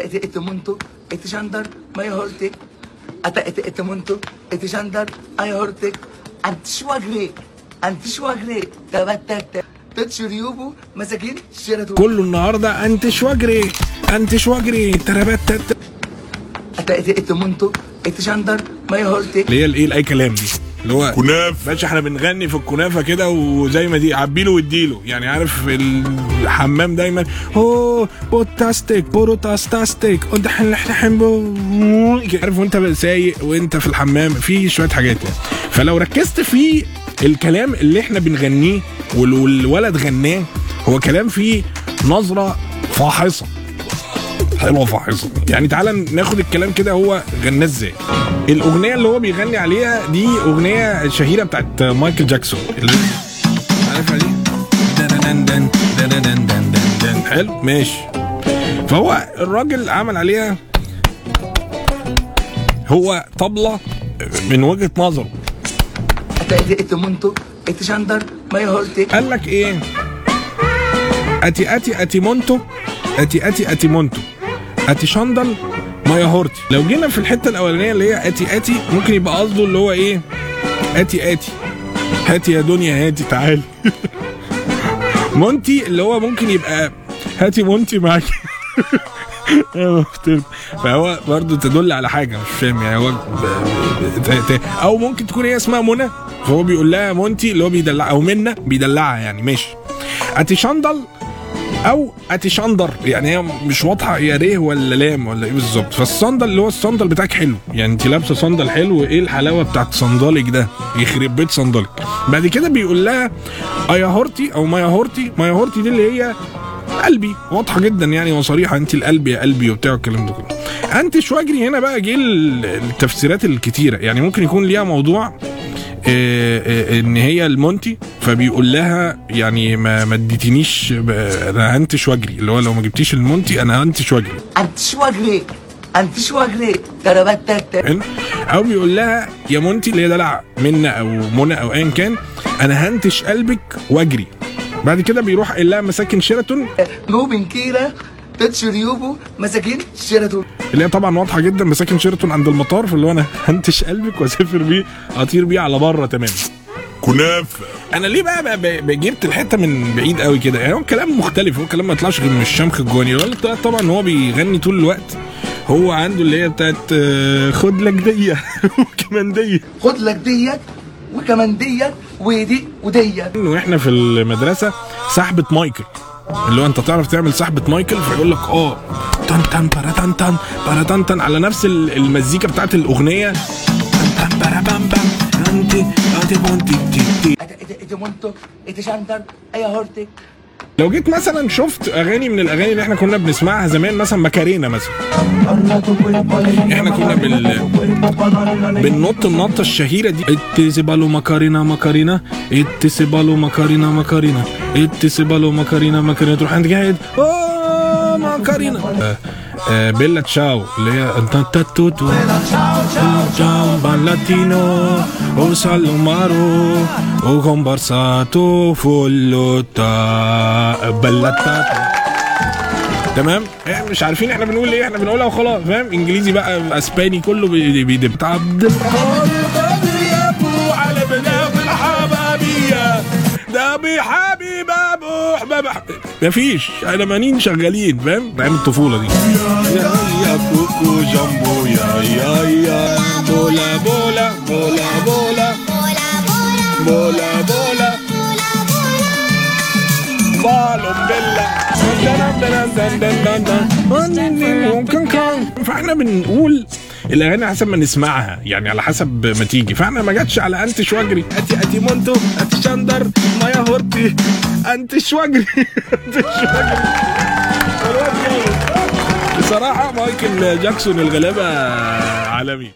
Este mundo, este chandar, my hortic. Ata este mundo, este أنت my hortic. أنت antishwagre, tabatata. تاتش ريوبو مساكين شيراتو كله النهارده أنت واجري انتش واجري ترابات تت انت منتو انت شاندر ما يهورتك اللي هي الايه الاي كلام دي؟ اللي هو كناف. باشا إحنا بنغني في الكنافة كده وزي ما دي عبيله واديله يعني عارف الحمام دايما هو بوتاستيك بوروتاستاستيك وانت إحنا عارف وانت سايق وانت في الحمام في شوية حاجات يعني. فلو ركزت في الكلام اللي إحنا بنغنيه وال- والولد غناه هو كلام فيه نظرة فاحصة. حلوة فاحصة. يعني تعالى ناخد الكلام كده هو غناه إزاي؟ الأغنية اللي هو بيغني عليها دي أغنية شهيرة بتاعت مايكل جاكسون. اللي عارفها دي؟ حلو ماشي. فهو الراجل عمل عليها هو طبلة من وجهة نظره. قال لك إيه؟ أتي أتي أتي مونتو أتي أتي أتي مونتو. أتي شندل مايا هورتي لو جينا في الحتة الأولانية اللي هي آتي آتي ممكن يبقى قصده اللي هو إيه؟ آتي آتي. هاتي يا دنيا هاتي تعالي. مونتي اللي هو ممكن يبقى هاتي مونتي مفترض. فهو برضه تدل على حاجة مش فاهم يعني هو أو ممكن تكون هي اسمها منى. فهو بيقول لها مونتي اللي هو بيدلع أو منى بيدلعها يعني ماشي. آتي شندل أو اتي شندر يعني هي مش واضحة هي ريه ولا لام ولا إيه بالظبط. فالصندل اللي هو الصندل بتاعك حلو. يعني أنت لابسة صندل حلو إيه الحلاوة بتاعت صندلك ده؟ يخرب بيت صندلك. بعد كده بيقول لها أيا هورتي أو مايا هورتي. مايا هورتي دي اللي هي قلبي. واضحة جدا يعني وصريحه أنت القلب يا قلبي وبتاع الكلام ده كله. أنت شواجري هنا بقى جه ال- التفسيرات الكتيرة. يعني ممكن يكون ليها موضوع إن هي المونتي فبيقول لها يعني ما ما اديتنيش أنا هنتش واجري اللي هو لو ما جبتيش المونتي أنا هنتش واجري Antişwagre, انتش واجري. تراباتاتا. حلو؟ أو بيقول لها يا مونتي اللي هي دلع منى أو منى أو ايا كان أنا هنتش قلبك واجري بعد كده بيروح قايل لها مساكن شيراتون نوبن كيرا. تتشريوبو مساكين شيراتو. اللي هي طبعا واضحة جدا مساكن شيراتون عند المطار فاللي هو أنا هنتش قلبك وأسافر بيه أطير بيه على بره تمام كناف أنا ليه بقى, بقى, بقى, بقى جبت الحتة من بعيد قوي كده؟ يعني هو كلام مختلف هو كلام ما يطلعش غير من الشمخ الجواني طبعا هو بيغني طول الوقت. هو عنده اللي هي بتاعت آه، خد لك دية. وكمان دية. خد لك ديت وكمان ديت ودي وديت. انه إحنا في المدرسة سحبه مايكل. اللي هو انت تعرف تعمل سحبة مايكل؟ فيقول لك آه. تن تن تن تن تن تن على نفس ال- المزيكا بتاعت الأغنية. تن برا بام بام. انتي انتي بونتي تي تي. este, este monto, este şandar, aya hortek. لو جيت مثلا شفت أغاني من الأغاني اللي إحنا كنا بنسمعها زمان مثلا ماكارينا مثلا. إحنا كنا بال بننط النطة الشهيرة دي. اتسبالو ماكارينا ماكارينا اتسبالو ماكارينا ماكارينا اتسبالو ماكارينا ماكارينا تروح عند قاعد أوه ماكارينا آه، آه، بيلا تشاو اللي هي انت تاتوتو ciao ban latino o salomaro o conversato follotta بلتاتو تمام؟ إيه مش عارفين إحنا بنقول إيه إحنا بنقولها وخلاص فاهم؟ إنجليزي بقى إسباني كله بي- بيدب عبد القادر يا أبو على الحبابية. ده حباب مفيش شغالين فاهم؟ أيام الطفولة دي. يا يا كوكو جامبو يا يا يا بولا بولا بولا بولا. بولا بولا بالو بيلا فاحنا بنقول الاغاني حسب ما نسمعها يعني على حسب ما تيجي. فاحنا ما جاتش على أنت شواجري. أتي أتي مونتو أتي شندر مايا هورتي. أنت شواجري. أنت شواجري. بصراحة مايكل جاكسون الغلابة عالمي.